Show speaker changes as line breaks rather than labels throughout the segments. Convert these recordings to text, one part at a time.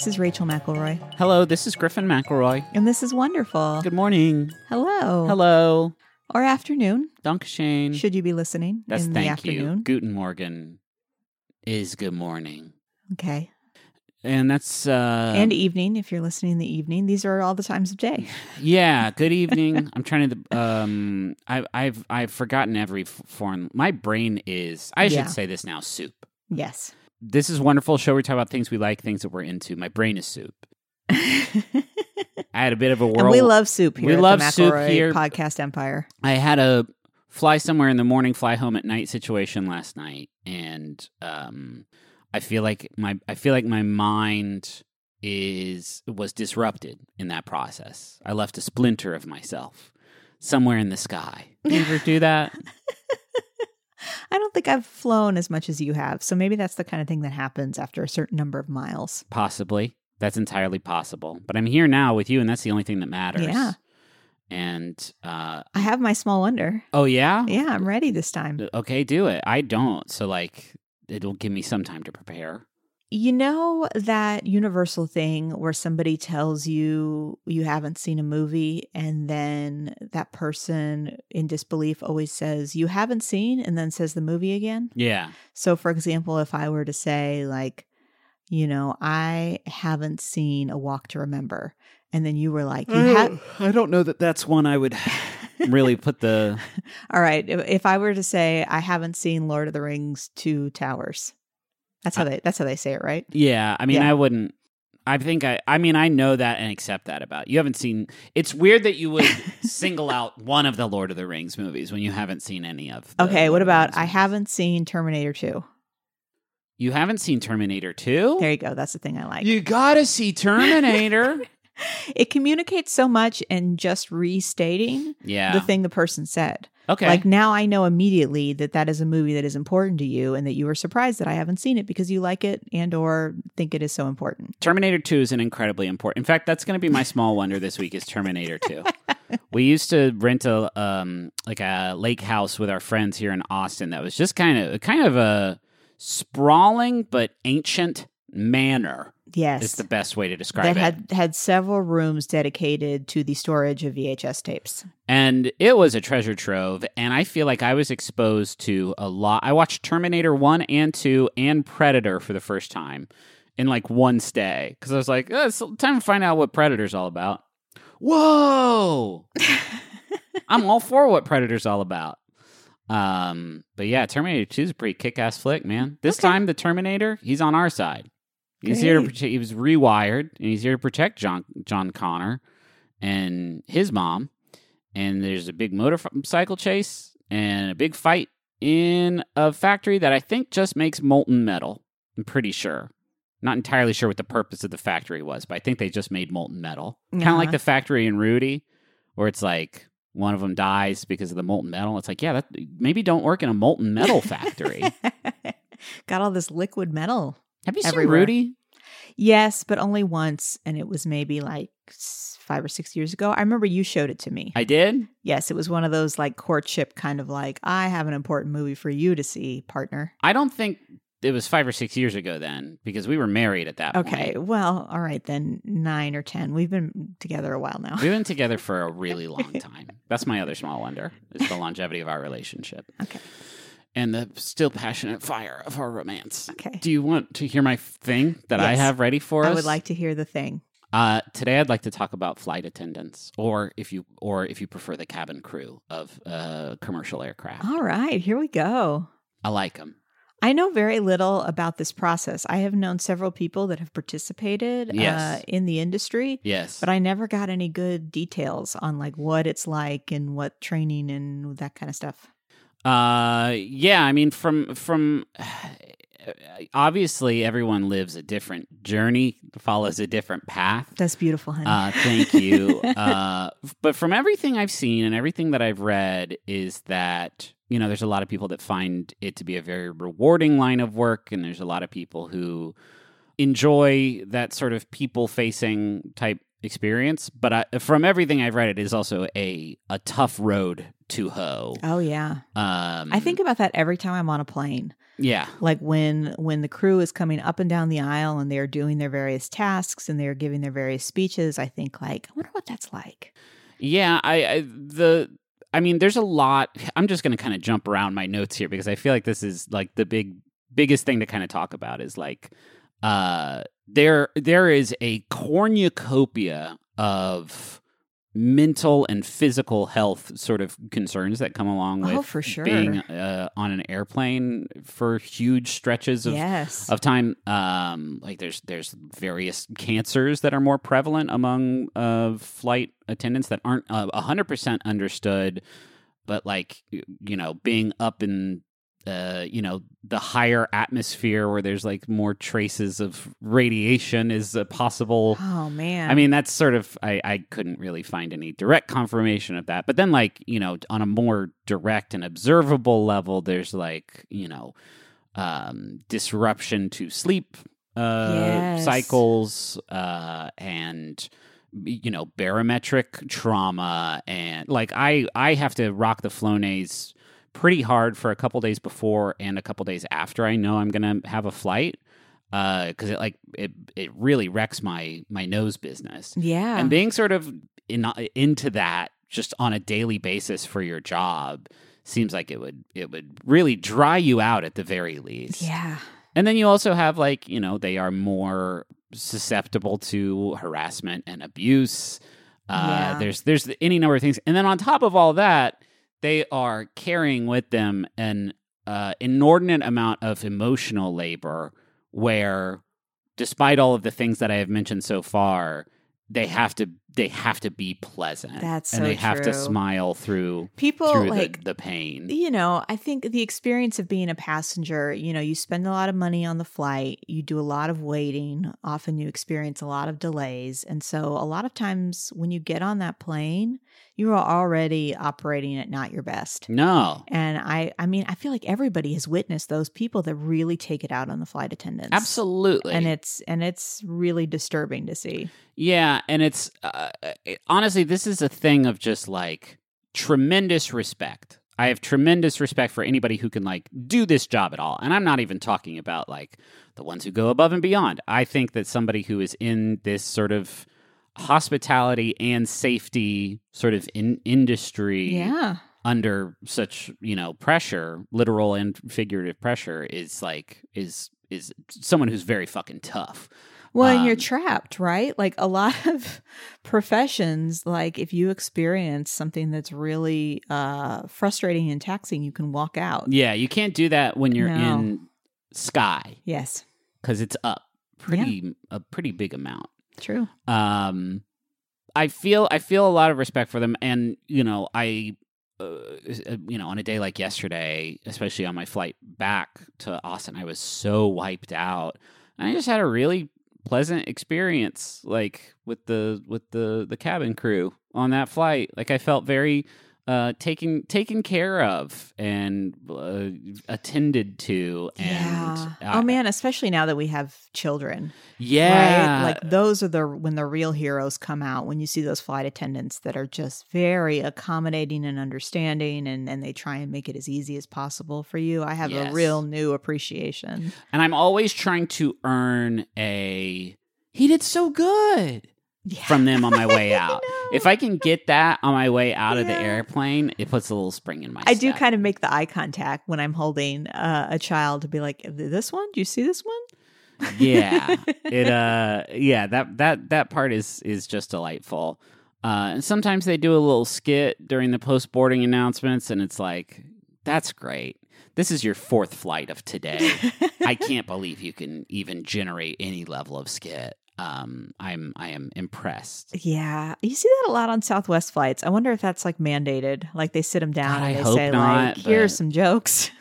Hi, this is Rachel McElroy,
Hello, this is Griffin McElroy.
and this is wonderful.
Good morning.
Hello.
Hello.
Or afternoon,
Dankeschön.
should you be listening
That's
in
thank
the afternoon?
you. Guten Morgen is good morning.
Okay.
And that's uh
and evening, if you're listening in the evening. These are all the times of day.
yeah, good evening. I'm trying to um I I've I've forgotten every foreign my brain is I
Yeah.
should say this now soup.
Yes.
This is a wonderful show we talk about things we like, things that we're into. My brain is soup. I had a bit of a whirl.
and we love soup here.
We love soup here.
Podcast Empire.
I had a fly somewhere in the morning, fly home at night situation last night, and um, I feel like my I feel like my mind is was disrupted in that process. I left a splinter of myself somewhere in the sky. You ever do that?
I don't think I've flown as much as you have, so maybe that's the kind of thing that happens after a certain number of miles.
Possibly. That's entirely possible. But I'm here now with you, and that's the only thing that matters.
Yeah.
And uh,
I have my small wonder.
oh yeah,
Yeah, I'm ready this time.
okay, do it. I don't, so like it'll give me some time to prepare.
You know that universal thing where somebody tells you you haven't seen a movie and then that person in disbelief always says you haven't seen and then says the movie again?
Yeah.
So for example, if I were to say like, you know, I haven't seen A Walk to Remember and then you were like, you have oh,
I don't know that that's one I would really put the.
All right, if I were to say I haven't seen Lord of the Rings Two Towers. That's how they that's how they say it, right?
Yeah, I mean,
Yeah.
I wouldn't. I think I. I mean, I know that and accept that about you. Haven't seen. It's weird that you would single out one of the Lord of the Rings movies when you haven't seen any of.
Okay,
Lord
what about I haven't seen Terminator 2.
You haven't seen Terminator Two.
There you go. That's the thing I like.
You gotta see Terminator.
it communicates so much in just restating
yeah.
the thing the person said.
Okay.
Like now I know immediately that that is a movie that is important to you and that you were surprised that I haven't seen it because you like it and or think it is so important.
Terminator 2 is an incredibly important. In fact, that's going to be my small wonder this week is Terminator 2. we used to rent a um like a lake house with our friends here in Austin that was just kind of kind of a sprawling but ancient manor
Yes.
is the best way to describe
that
it.
had had several rooms dedicated to the storage of VHS tapes.
and it was a treasure trove and I feel like I was exposed to a lot. I watched Terminator 1 and 2 and Predator for the first time in like one stay cuz I was like, oh, it's time to find out what Predator's all about. Whoa! I'm all for what Predator's all about. Um, but yeah, Terminator 2 is a pretty kick-ass flick, man. This
Okay.
time the Terminator, he's on our side. He's here to protect he was rewired and he's here to protect John John Connor and his mom. And there's a big motorcycle chase and a big fight in a factory that I think just makes molten metal. I'm pretty sure. Not entirely sure what the purpose of the factory was, but I think they just made molten metal. Kind of
Uh-huh.
like the factory in Rudy, where it's like one of them dies because of the molten metal. It's like, yeah, that maybe don't work in a molten metal factory.
Got all this liquid metal.
Have you
Everywhere.
seen Rudy?
Yes, but only once, and it was maybe like five or six years ago. I remember you showed it to me.
I did.
yes, it was one of those like courtship kind of like I have an important movie for you to see, partner.
I don't think it was five or six years ago then, because we were married at that
Okay,
point.
well, all right then, nine or ten. We've been together a while now.
We've been together for a really long time. That's my other small wonder is the longevity of our relationship.
Okay.
And the still passionate fire of our romance.
Okay.
Do you want to hear my thing that I have ready for us?
I would like to hear the thing.
Uh, today, I'd like to talk about flight attendants, or if you, or if you prefer, the cabin crew of uh, commercial aircraft.
All right, here we go.
I like them.
I know very little about this process. I have known several people that have participated
Yes.
uh, in the industry,
Yes,
but I never got any good details on like what it's like and what training and that kind of stuff.
Uh, yeah. I mean, from from obviously, everyone lives a different journey, follows a different path.
That's beautiful, honey.
Uh, thank you. uh, but from everything I've seen and everything that I've read, is that you know there's a lot of people that find it to be a very rewarding line of work, and there's a lot of people who enjoy that sort of people facing type experience. But I, from everything I've read, it is also a a tough road to hoe.
Oh yeah.
Um,
I think about that every time I'm on a plane.
yeah,
Like when when the crew is coming up and down the aisle and they're doing their various tasks and they're giving their various speeches, I think like, I wonder what that's like.
Yeah, I, I the I mean, there's a lot. I'm just going to kind of jump around my notes here because I feel like this is like the big biggest thing to kind of talk about is like uh there there is a cornucopia of mental and physical health sort of concerns that come along with
Oh, for sure.
being uh, on an airplane for huge stretches of
yes.
of time um like there's there's various cancers that are more prevalent among uh flight attendants that aren't uh, a 100% understood but like you know being up in uh you know the higher atmosphere where there's like more traces of radiation is a possible
oh man.
I mean, that's sort of I, I couldn't really find any direct confirmation of that. But then like, you know, on a more direct and observable level, there's like, you know, um disruption to sleep uh
Yes.
cycles uh and you know, barometric trauma and like I I have to rock the Flonase pretty hard for a couple days before and a couple days after I know I'm going to have a flight Uh because it like it it really wrecks my my nose business
yeah.
and being sort of in, into that just on a daily basis for your job seems like it would it would really dry you out at the very least
yeah.
and then you also have like you know they are more susceptible to harassment and abuse uh,
Yeah.
there's there's any number of things and then on top of all that they are carrying with them an uh, inordinate amount of emotional labor where despite all of the things that i have mentioned so far they have to they have to be pleasant
That's
and
so
they have to smile through
People
through
like
the, the pain
you know, I think the experience of being a passenger, you know, you spend a lot of money on the flight, you do a lot of waiting, often you experience a lot of delays. And so a lot of times when you get on that plane, you are already operating at not your best.
no
And I I mean, I feel like everybody has witnessed those people that really take it out on the flight attendants.
absolutely
And it's and it's really disturbing to see.
Yeah, and it's uh, it, honestly, this is a thing of just like tremendous respect. I have tremendous respect for anybody who can like do this job at all. And I'm not even talking about like the ones who go above and beyond. I think that somebody who is in this sort of hospitality and safety sort of in industry
Yeah.
under such, you know, pressure, literal and figurative pressure is like is is someone who's very fucking tough.
Well, and you're
Um,
trapped, right? Like a lot of professions, like if you experience something that's really uh, frustrating and taxing, you can walk out.
Yeah, you can't do that when you're
No.
in sky
Yes,
because it's up pretty a pretty big amount.
true.
Um, I feel I feel a lot of respect for them, and you know I. Uh, you know, on a day like yesterday, especially on my flight back to Austin, I was so wiped out. And I just had a really pleasant experience, like with the with the the cabin crew on that flight. Like I felt very uh, taken taken care of and uh, attended to. And
yeah.
I-
oh man, especially now that we have children,
yeah,
right? Like those are the when the real heroes come out. When you see those flight attendants that are just very accommodating and understanding, and and they try and make it as easy as possible for you. I have
Yes.
a real new appreciation.
and I'm always trying to earn a. He did so good
Yeah.
from them on my way out. if I can get that on my way out of the airplane, it puts a little spring in my.
I do kind of make the eye contact when I'm holding uh, a child to be like, "This one? Do you see this one?"
yeah it uh yeah that that that part is is just delightful uh and sometimes they do a little skit during the post boarding announcements and it's like that's great this is your fourth flight of today i can't believe you can even generate any level of skit um i'm i am impressed
Yeah, you see that a lot on Southwest flights. I wonder if that's like mandated. Like they sit them down
God,
and they say,
not,
like, "Here's some jokes."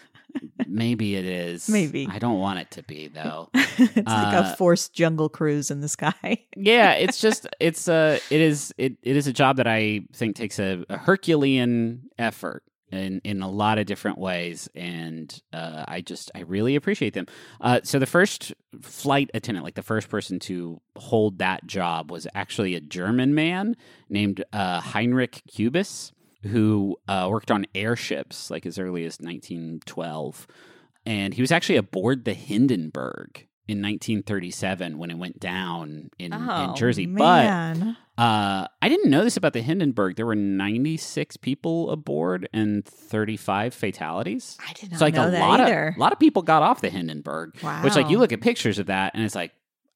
maybe it is
Maybe.
i don't want it to be though
it's like
Uh,
a forced jungle cruise in the sky.
yeah it's just it's a it is it, it is a job that i think takes a, a herculean effort in in a lot of different ways and uh, i just i really appreciate them uh, so the first flight attendant like the first person to hold that job was actually a german man named uh, heinrich kubis who uh, worked on airships like as early as 1912. And he was actually aboard the Hindenburg in 1937 when it went down in,
Oh,
in Jersey.
man.
But uh, I didn't know this about the Hindenburg. There were 96 people aboard and 35 fatalities.
I did not
So like
know
a
that
lot
either.
of a lot of people got off the Hindenburg.
wow.
Which like you look at pictures of that and it's like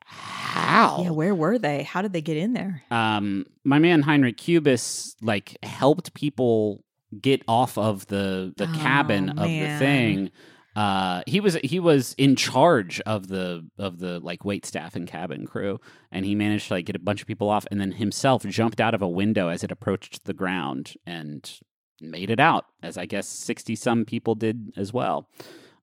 how?
Yeah, where were they? How did they get in there?
um, my man Heinrich Kubis like helped people get off of the the
Oh,
cabin of the thing. Uh, he was he was in charge of the of the like wait staff and cabin crew, and he managed to like get a bunch of people off, and then himself jumped out of a window as it approached the ground and made it out, as I guess sixty some people did as well.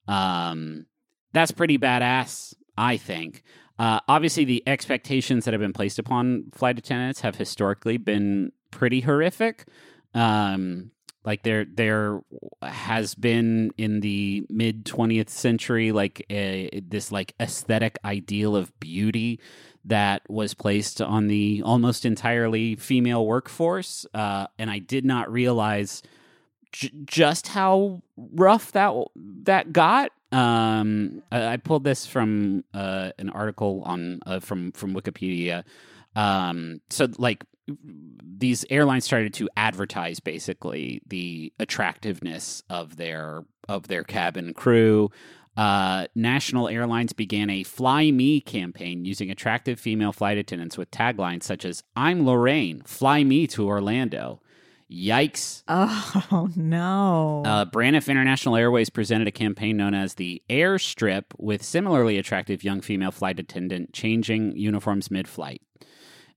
Um, that's pretty badass, I think. Uh, obviously, the expectations that have been placed upon flight attendants have historically been pretty horrific. Um, like there, there has been in the mid twentieth century, like a, this like aesthetic ideal of beauty that was placed on the almost entirely female workforce, uh, and I did not realize j- just how rough that that got. Um, I, I pulled this from uh, an article on uh, from from Wikipedia. Um, so like these airlines started to advertise basically the attractiveness of their of their cabin crew. Uh, national airlines began a "Fly Me" campaign using attractive female flight attendants with taglines such as "I'm Lorraine, fly me to Orlando." Yikes!
Oh no.
Uh, Braniff International Airways presented a campaign known as the Airstrip with similarly attractive young female flight attendant changing uniforms mid flight.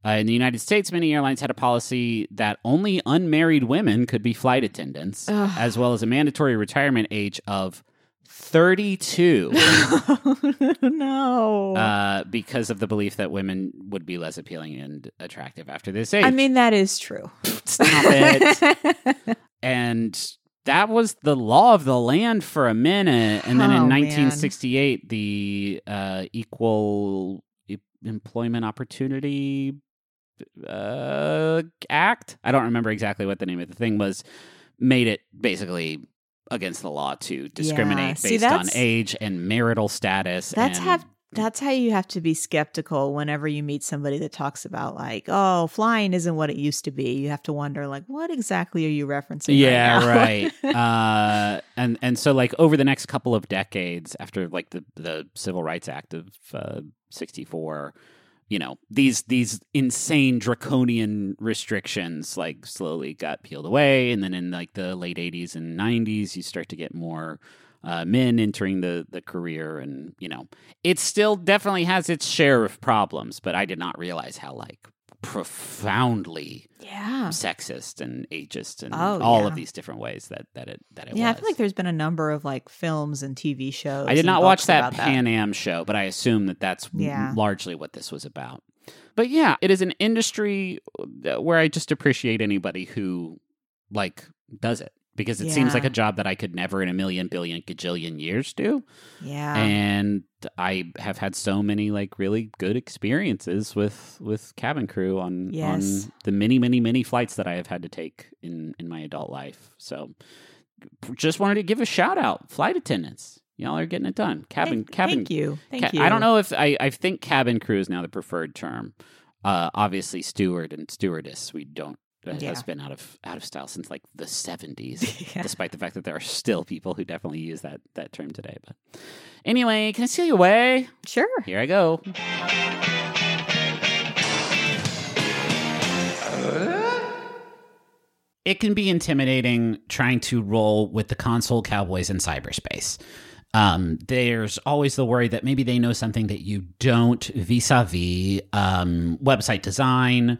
Uh, in the United States, many airlines had a policy that only unmarried women could be flight attendants,
Ugh.
as well as a mandatory retirement age of 32
no.
uh, because of the belief that women would be less appealing and attractive after this age.
I mean, that is true.
stop it. and that was the law of the land for a minute and then
Oh,
in
man.
1968 the uh, equal employment opportunity uh, act i don't remember exactly what the name of the thing was made it basically against the law to discriminate
See,
based on age and marital status
That's
and
have that's how you have to be skeptical whenever you meet somebody that talks about like, oh, flying isn't what it used to be. You have to wonder like, what exactly are you referencing?
yeah
right. now?
right uh and and so like over the next couple of decades after like the the civil rights act of uh 64 you know these these insane draconian restrictions like slowly got peeled away and then in like the late 80s and 90s you start to get more uh, men entering the the career and you know it still definitely has its share of problems but i did not realize how like profoundly
yeah.
sexist and ageist and
Oh,
all
yeah.
of these different ways that that it that it
Yeah, I feel like there's been a number of like films and TV shows.
I did not watch that Pan Am show, but I assume that that's
Yeah.
largely what this was about. But yeah, it is an industry uh, where I just appreciate anybody who like does it because it seems like a job that I could never in a million billion gajillion years do.
Yeah.
and I have had so many like really good experiences with with cabin crew on
Yes.
on the many many many flights that I have had to take in in my adult life. So just wanted to give a shout out flight attendants. Y'all are getting it done. Cabin
thank,
cabin
Thank you. Thank
ca-
you.
I don't know if I I think cabin crew is now the preferred term. Uh obviously steward and stewardess we don't that
Yeah.
has been out of out of style since like the 70s
Yeah.
despite the fact that there are still people who definitely use that that term today. But anyway, can I steal you away?
Sure.
Here I go. It can be intimidating trying to roll with the console cowboys in cyberspace. Um, there's always the worry that maybe they know something that you don't vis a vis website design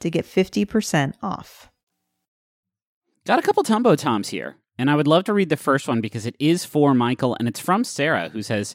to get 50% off.
Got a couple Jumbotrons here, and I would love to read the first one because it is for Michael, and it's from Sarah, who says,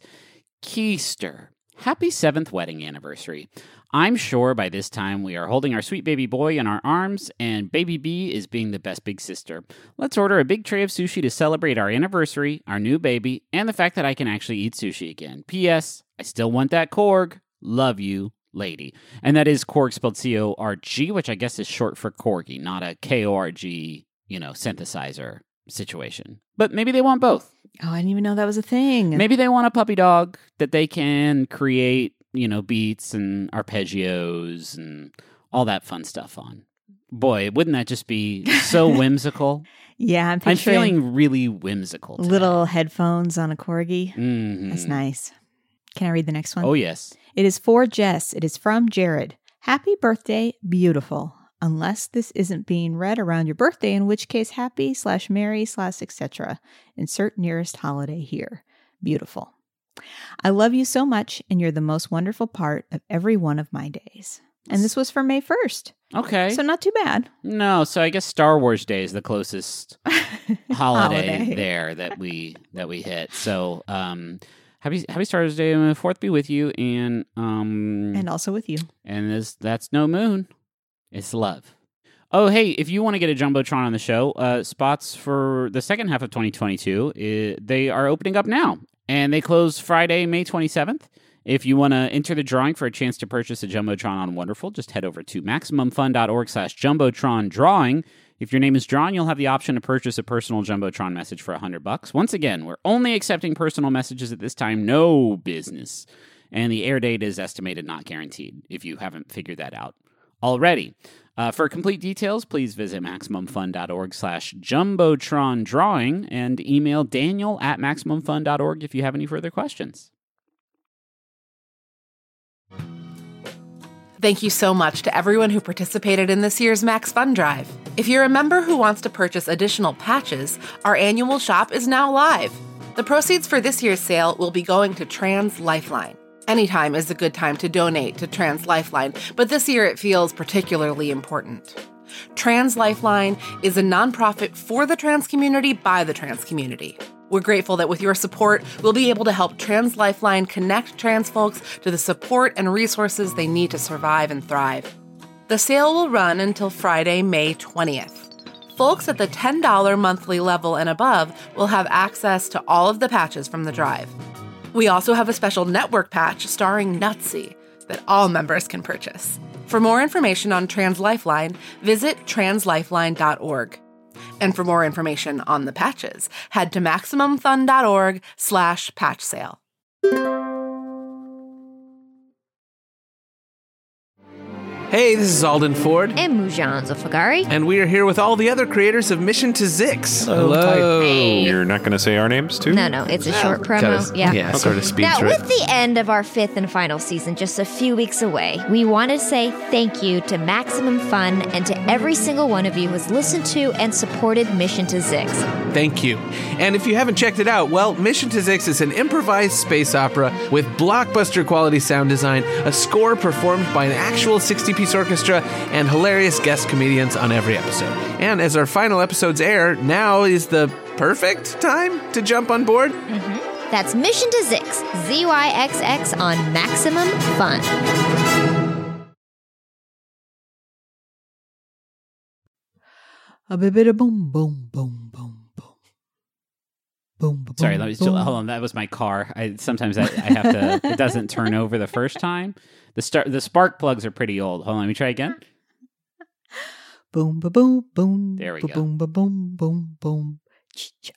Keister, happy seventh wedding anniversary. I'm sure by this time we are holding our sweet baby boy in our arms, and baby B is being the best big sister. Let's order a big tray of sushi to celebrate our anniversary, our new baby, and the fact that I can actually eat sushi again. P.S. I still want that Korg. Love you, lady. And that is Korg spelled C O R G, which I guess is short for Corgi, not a K O R G, you know, synthesizer situation. But maybe they want both.
Oh, I didn't even know that was a thing.
Maybe they want a puppy dog that they can create, you know, beats and arpeggios and all that fun stuff on. Boy, wouldn't that just be so whimsical?
Yeah, I'm
I'm feeling really whimsical. today.
little headphones on a corgi.
Mhm.
That's nice. Can I read the next one?
Oh, yes.
It is for Jess. It is from Jared. Happy birthday, beautiful. Unless this isn't being read around your birthday, in which case happy slash merry slash etc. Insert nearest holiday here. Beautiful. I love you so much, and you're the most wonderful part of every one of my days. And this was for May 1st.
Okay.
So not too bad.
no, so I guess Star Wars Day is the closest holiday,
Holiday.
there that we that we hit. So, um, happy Happy Star Wars Day, and the Fourth be with you, and um,
And also with you.
and this, that's no moon, it's love. Oh, hey, if you want to get a jumbotron on the show, uh, spots for the second half of 2022, uh, they are opening up now, and they close Friday, May 27th. If you want to enter the drawing for a chance to purchase a jumbotron on Wonderful, just head over to maximumfun.org/slash jumbotron drawing. If your name is drawn, you'll have the option to purchase a personal jumbotron message for 100 bucks. Once again, we're only accepting personal messages at this time, no business. And the air date is estimated, not guaranteed, if you haven't figured that out already. Uh, for complete details, please visit MaximumFun.org slash Jumbotron drawing and email Daniel at MaximumFun.org if you have any further questions.
Thank you so much to everyone who participated in this year's Max Fun Drive. If you're a member who wants to purchase additional patches, our annual shop is now live. The proceeds for this year's sale will be going to Trans Lifeline. Anytime is a good time to donate to Trans Lifeline, but this year it feels particularly important. Trans Lifeline is a nonprofit for the trans community by the trans community. We're grateful that with your support, we'll be able to help Trans Lifeline connect trans folks to the support and resources they need to survive and thrive. The sale will run until Friday, May 20th. Folks at the $10 monthly level and above will have access to all of the patches from the drive. We also have a special network patch starring Nutsy that all members can purchase. For more information on Trans Lifeline, visit translifeline.org. And for more information on the patches, head to MaximumFun.org slash patch sale.
Hey, this is Alden Ford.
And Moujan Zolfaghari.
And we are here with all the other creators of Mission to Zyxx.
Hello.
Hey.
You're not going to say our names too?
No, no, it's a short promo.
Kinda-
yeah.
yeah, sort of speeds
Now,
through
with the end of our fifth and final season just a few weeks away, we want to say thank you to Maximum Fun and to every single one of you who has listened to and supported Mission to Zyxx.
Thank you. And if you haven't checked it out, well, Mission to Zyxx is an improvised space opera with blockbuster quality sound design, a score performed by an actual 60 piece orchestra, and hilarious guest comedians on every episode. And as our final episodes air, now is the perfect time to jump on board. Mm-hmm.
That's Mission to Zyxx, Z Y X X on Maximum Fun.
A bit of boom, boom, boom, boom, boom. Boom,
Sorry, let me
boom.
hold on. That was my car. I sometimes I, I have to. it doesn't turn over the first time. The start. The spark plugs are pretty old. Hold on. Let me try again.
Boom, ba boom, boom.
There we
ba
go.
Boom, ba boom, boom, boom. Chi-cha,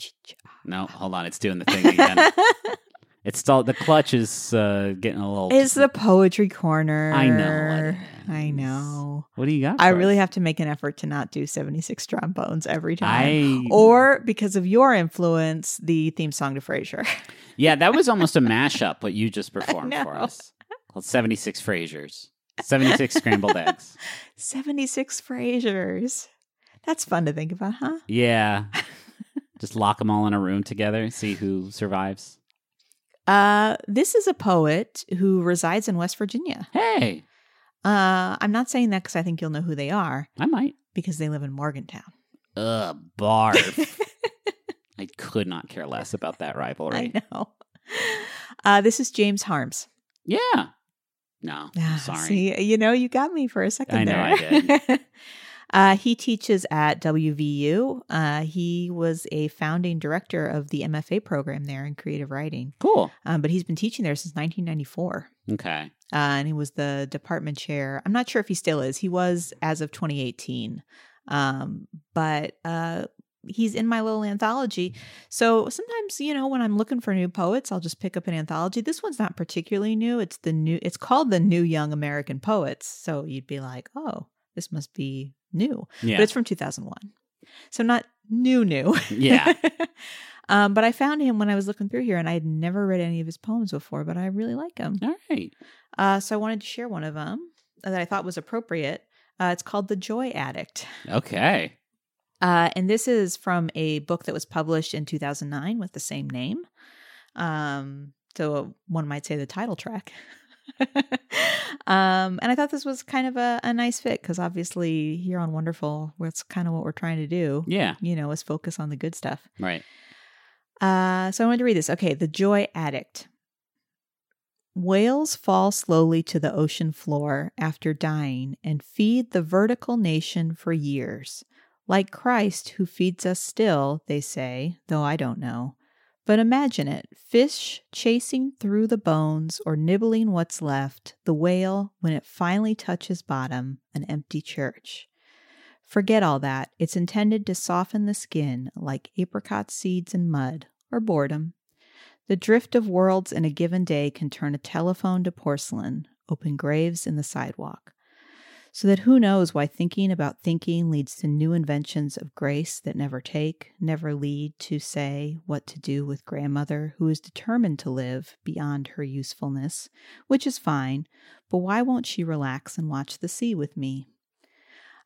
chi-cha.
No, hold on. It's doing the thing again. it's still the clutch is uh, getting a little.
It's the poetry corner.
I know
I know.
What do you got?
I really
us?
have to make an effort to not do 76 trombones every time.
I
Or because of your influence, the theme song to Frasier.
yeah, that was almost a mashup. What you just performed for us called seventy six Frasiers, seventy six scrambled eggs.
76 Frasiers. That's fun to think about, huh?
Yeah, just lock them all in a room together, see who survives.
Uh, this is a poet who resides in West Virginia.
Hey,
Uh, I'm not saying that because I think you'll know who they are
I might.
because they live in Morgantown.
Ugh, barf. I could not care less about that rivalry.
I know. Uh, this is James Harms.
Yeah. No, I'm
Ah,
sorry.
See, you know, you got me for a second
I know
there.
I
uh, he teaches at WVU. Uh, he was a founding director of the MFA program there in creative writing,
Cool.
um, but he's been teaching there since 1994.
Okay.
Uh, and he was the department chair. I'm not sure if he still is. He was as of 2018. Um, but uh, he's in my little anthology. So sometimes, you know, when I'm looking for new poets, I'll just pick up an anthology. This one's not particularly new. It's the new. It's called the New Young American Poets. So you'd be like, oh, this must be new.
Yeah.
But it's from 2001. So not new, new.
Yeah.
um, but I found him when I was looking through here, and I had never read any of his poems before, but I really like him.
All right.
Uh, so I wanted to share one of them that I thought was appropriate. Uh, it's called The Joy Addict.
Okay.
Uh, and this is from a book that was published in 2009 with the same name. Um, so one might say the title track. um, and I thought this was kind of a, a nice fit because obviously here on Wonderful, that's kind of what we're trying to do.
Yeah.
You know, is focus on the good stuff.
Right.
Uh, so I wanted to read this. Okay, The Joy Addict. Whales fall slowly to the ocean floor after dying and feed the vertical nation for years. Like Christ, who feeds us still, they say, though I don't know. But imagine it fish chasing through the bones or nibbling what's left, the whale, when it finally touches bottom, an empty church. Forget all that. It's intended to soften the skin like apricot seeds in mud or boredom. The drift of worlds in a given day can turn a telephone to porcelain, open graves in the sidewalk. So that who knows why thinking about thinking leads to new inventions of grace that never take, never lead to say what to do with grandmother who is determined to live beyond her usefulness, which is fine, but why won't she relax and watch the sea with me?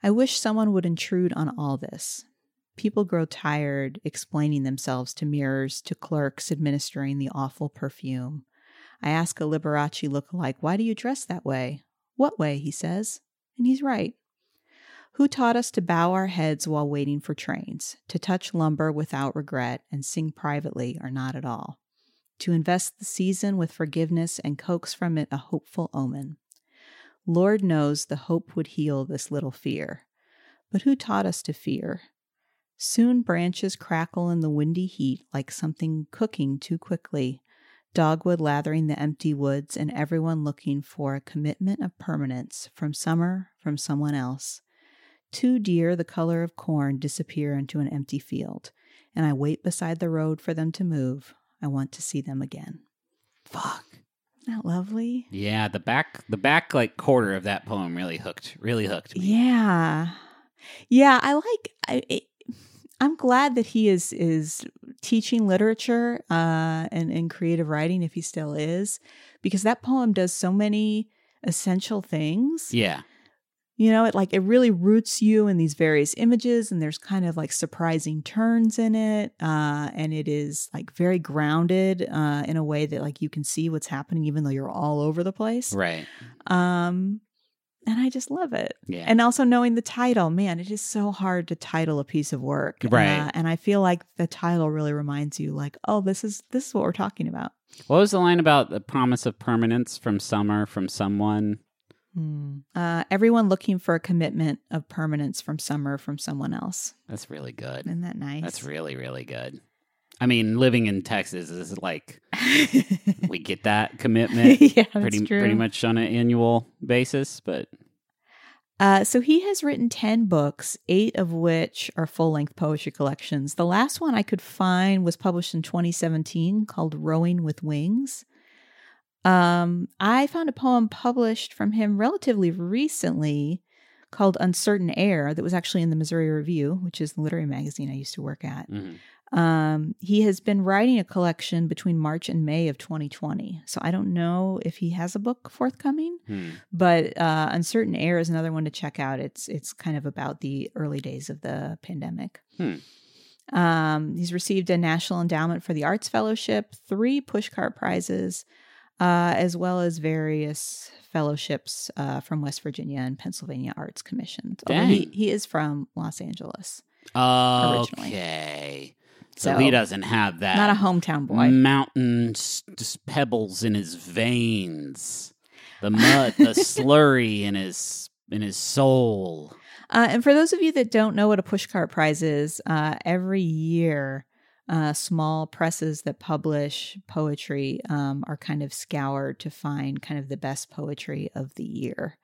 I wish someone would intrude on all this. People grow tired explaining themselves to mirrors, to clerks administering the awful perfume. I ask a Liberace lookalike, Why do you dress that way? What way? he says. And he's right. Who taught us to bow our heads while waiting for trains, to touch lumber without regret and sing privately or not at all, to invest the season with forgiveness and coax from it a hopeful omen? Lord knows the hope would heal this little fear. But who taught us to fear? Soon branches crackle in the windy heat like something cooking too quickly. Dogwood lathering the empty woods, and everyone looking for a commitment of permanence from summer, from someone else. Two deer the color of corn disappear into an empty field, and I wait beside the road for them to move. I want to see them again.
Fuck.
Isn't that lovely?
Yeah, the back the back like quarter of that poem really hooked really hooked me.
Yeah. Yeah, I like I it, I'm glad that he is is teaching literature uh and, and creative writing if he still is because that poem does so many essential things.
Yeah.
You know, it like it really roots you in these various images and there's kind of like surprising turns in it. Uh and it is like very grounded uh in a way that like you can see what's happening even though you're all over the place.
Right.
Um and I just love it.
Yeah.
And also knowing the title, man, it is so hard to title a piece of work.
Right.
Uh, and I feel like the title really reminds you like, oh, this is this is what we're talking about.
what was the line about the promise of permanence from summer from someone?
Uh, everyone looking for a commitment of permanence from summer from someone else.
That's really good.
Isn't that nice?
That's really really good. I mean, living in Texas is like we get that commitment
yeah,
pretty
true.
pretty much on an annual basis, but
Uh, so he has written 10 books, eight of which are full length poetry collections. The last one I could find was published in 2017 called Rowing with Wings. Um, I found a poem published from him relatively recently called Uncertain Air that was actually in the Missouri Review, which is the literary magazine I used to work at.
mhm.
Um, he has been writing a collection between March and May of 2020. So I don't know if he has a book forthcoming
Hmm.
but uh, uncertain air is another one to check out it's it's kind of about the early days of the pandemic
Hmm.
um, he's received a national endowment for the arts fellowship three pushcart prizes uh, as well as various fellowships uh, from west virginia and pennsylvania arts commissions he, he is from los angeles Originally.
So,
So,
he doesn't have that
not a hometown boy
mountain just pebbles in his veins. The mud, the slurry in his in his soul.
Uh, and for those of you that don't know what a pushcart prize is, uh, every year, uh, small presses that publish poetry um, are kind of scoured to find kind of the best poetry of the year.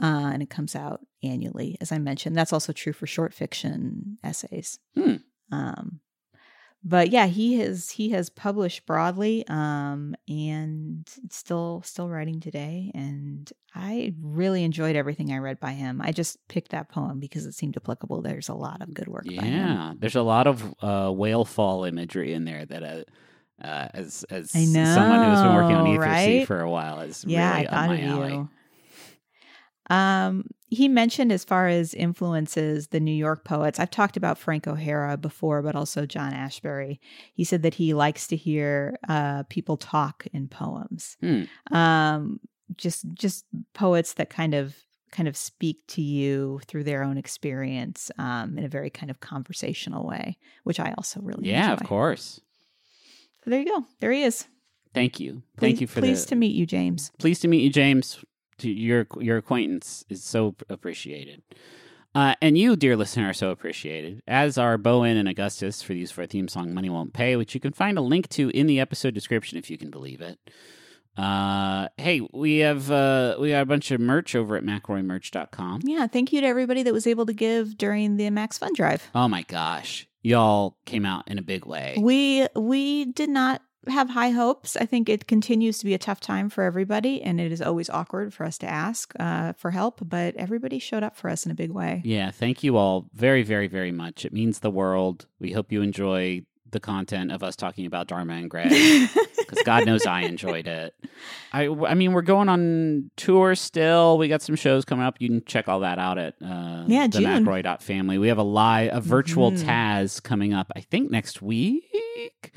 Uh, and it comes out annually, as I mentioned. That's also true for short fiction essays.
Hmm.
Um, but yeah, he has he has published broadly, um, and still still writing today. And I really enjoyed everything I read by him. I just picked that poem because it seemed applicable. There's a lot of good work by him.
Yeah, there's a lot of uh, whale fall imagery in there that, uh, uh, as as
I
someone who's been working on
know,
Ether
right?
for a while, is
Yeah,
really
I
up my alley.
you. Um, he mentioned as far as influences the New York poets. I've talked about Frank O'Hara before, but also John Ashbery. He said that he likes to hear uh, people talk in poems.
Hmm.
Um, just just poets that kind of kind of speak to you through their own experience um, in a very kind of conversational way, which I also really
Yeah,
enjoy.
of course.
So there you go. There he is.
Thank you. Thank you for
pleased
the
to meet you, James.
pleased to meet you, James. To your your acquaintance is so appreciated, uh, and you, dear listener, are so appreciated. As are Bowen and Augustus for these for our theme song "Money Won't Pay," which you can find a link to in the episode description if you can believe it. Uh, hey, we have uh, we got a bunch of merch over at McElroyMerch.com.
Yeah, thank you to everybody that was able to give during the Max Fun Drive.
Oh my gosh, y'all came out in a big way.
We we did not have high hopes. I think it continues to be a tough time for everybody, and it is always awkward for us to ask uh, for help. But everybody showed up for us in a big way.
Yeah, thank you all very, very, very much. It means the world. We hope you enjoy the content of us talking about Dharma and Greg because God knows I enjoyed it. I, I mean, we're going on tour still. We got some shows coming up. You can check all that out at uh,
Yeah,
the
June.
McElroy.family. We have a live, a virtual
Mhm.
Taz coming up. I think next week,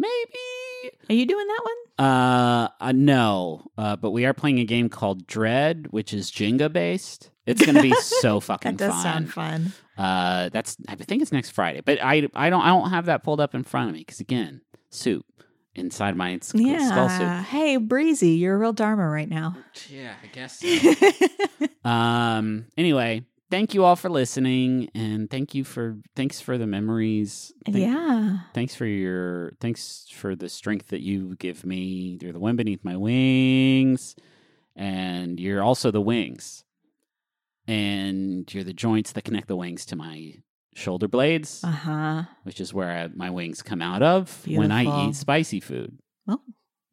maybe.
Are you doing that one?
Uh, uh no. Uh, but we are playing a game called Dread, which is Jenga based. It's going to be so fucking
That does
fun.
sound fun.
Uh, that's I think it's next Friday, but I I don't I don't have that pulled up in front of me because again, soup inside my skull
Yeah.
soup.
Hey, Breezy, you're a real Dharma right now.
Yeah, I guess. um. Anyway, thank you all for listening, and thank you for thanks for the memories. Thank-
yeah.
Thanks for your thanks for the strength that you give me. You're the wind beneath my wings, and you're also the wings, and you're the joints that connect the wings to my shoulder blades,
Uh huh.
which is where I, my wings come out of when I eat spicy food.
Oh,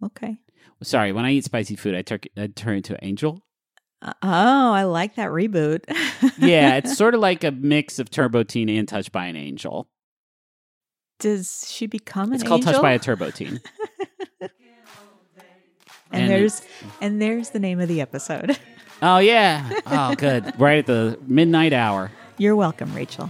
okay.
Sorry, when I eat spicy food, I, tur- I turn into an angel.
Uh, oh, I like that reboot.
Yeah, it's sort of like a mix of Turbo Teen and Touched by an Angel.
Does she become an
It's called
angel?
Touched by a Turbo Teen.
and,
and
there's and there's the name of the episode.
Oh yeah. Oh good. right at the midnight hour.
You're welcome, Rachel.